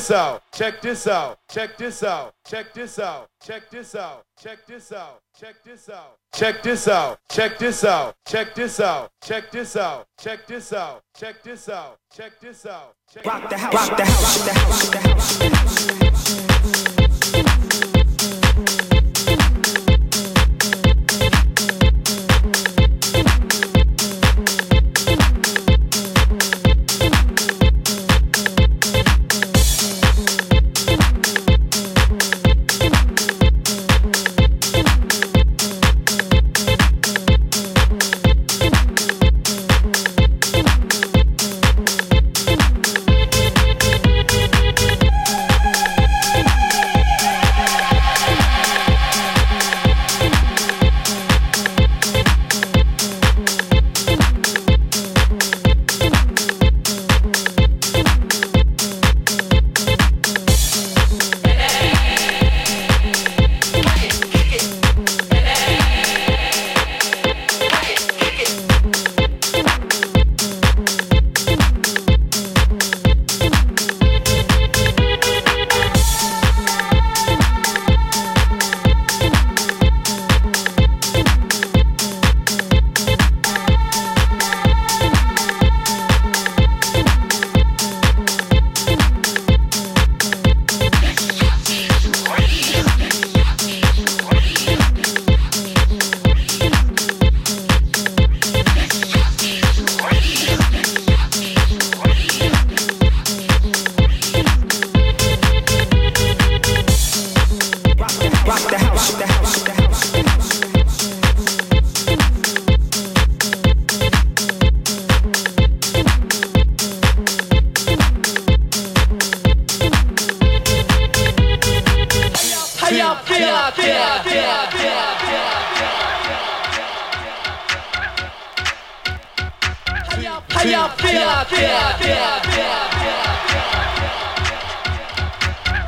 this out. Check this out. Check this out. Check this out. Check this out. Check this out. Check this out. Check this out. Check this out. Check this out. Check this out. Check this out. Check this out. Check this out. Rock the house. Rock the house. Rock the house.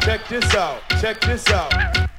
Check this out. Check this out.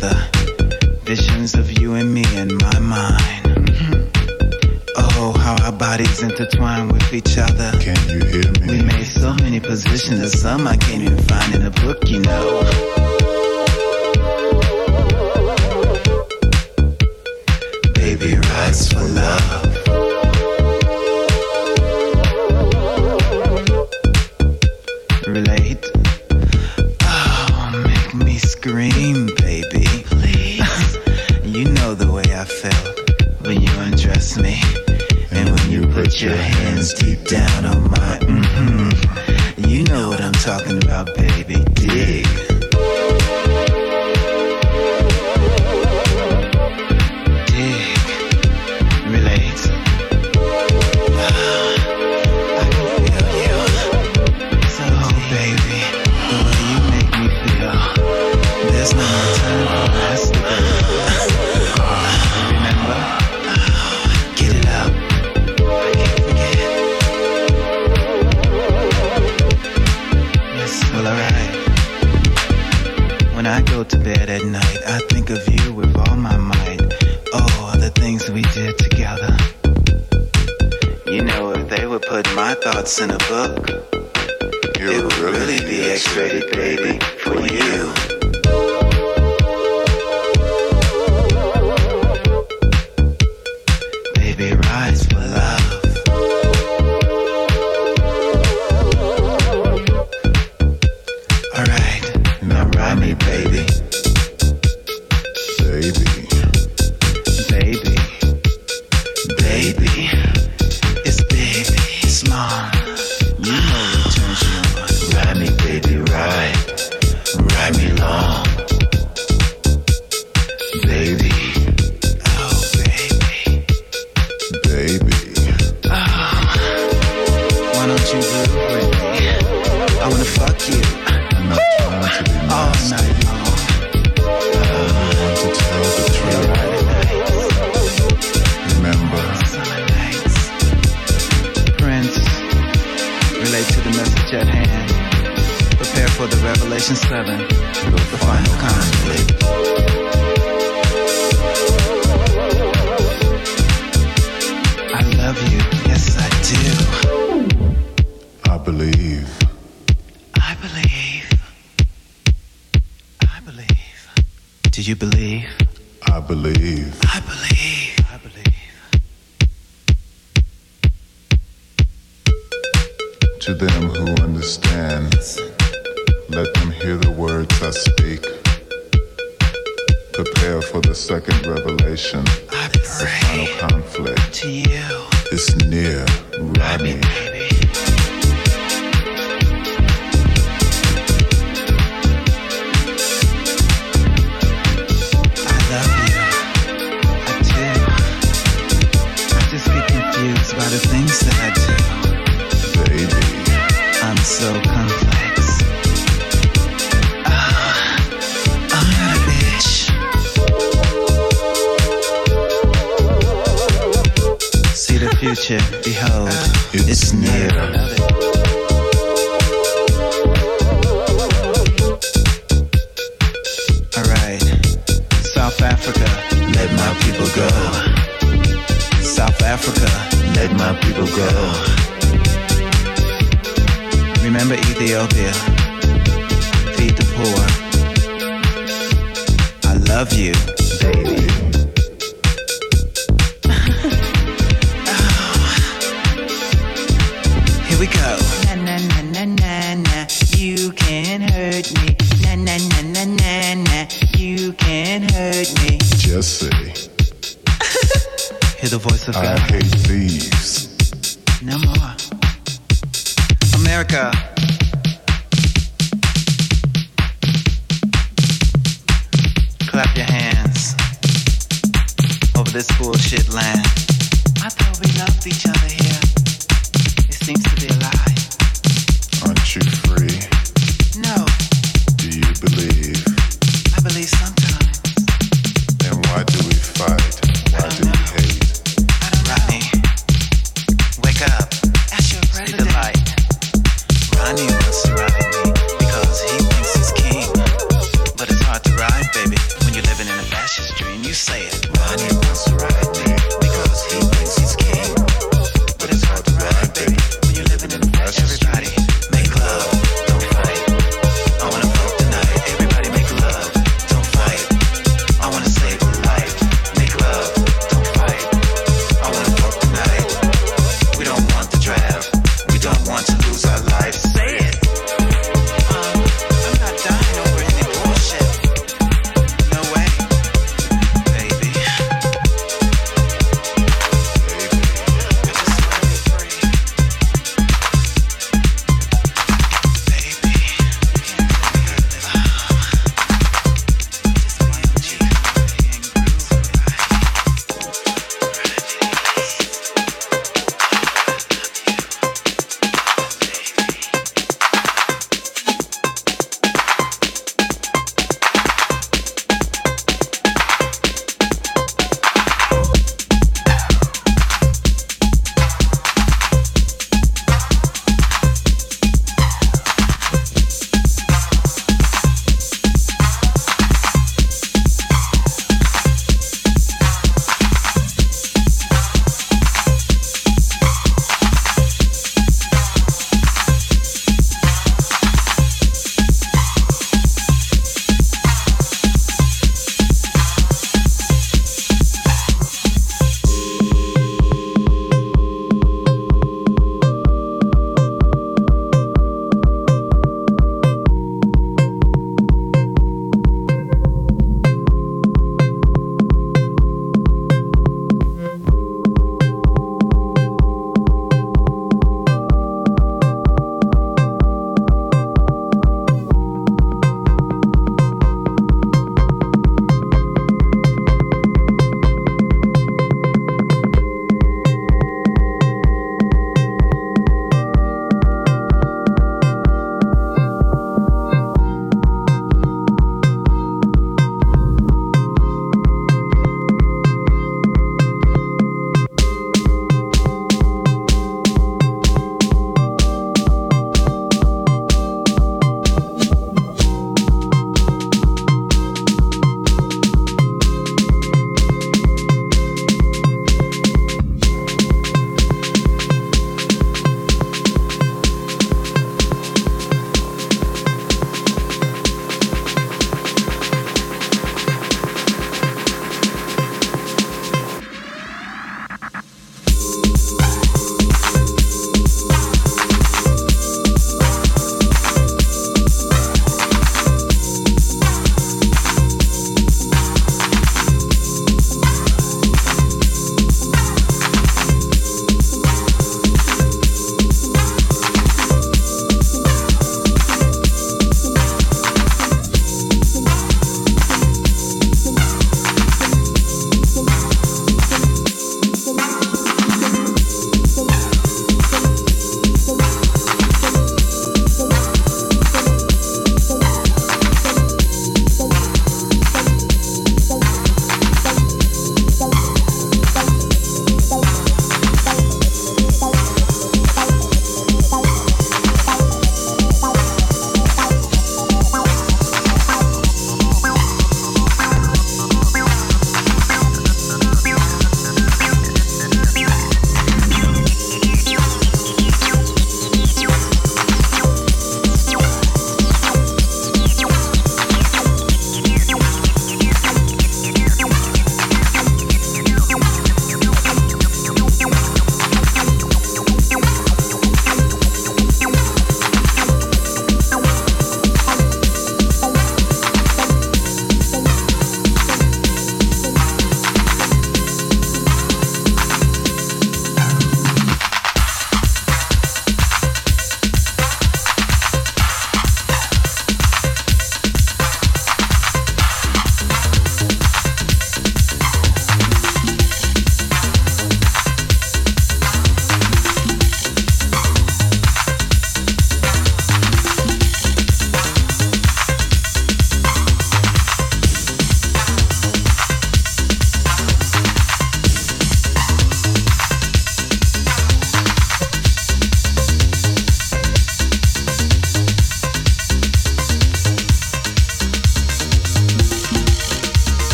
together. Visions of you and me in my mind. Oh, how our bodies intertwine with each other. Can you hear me? We made so many positions, of some I can't even find in a book, you know. Baby, rise for love. let my people go. Remember Ethiopia. Feed the poor. I love you.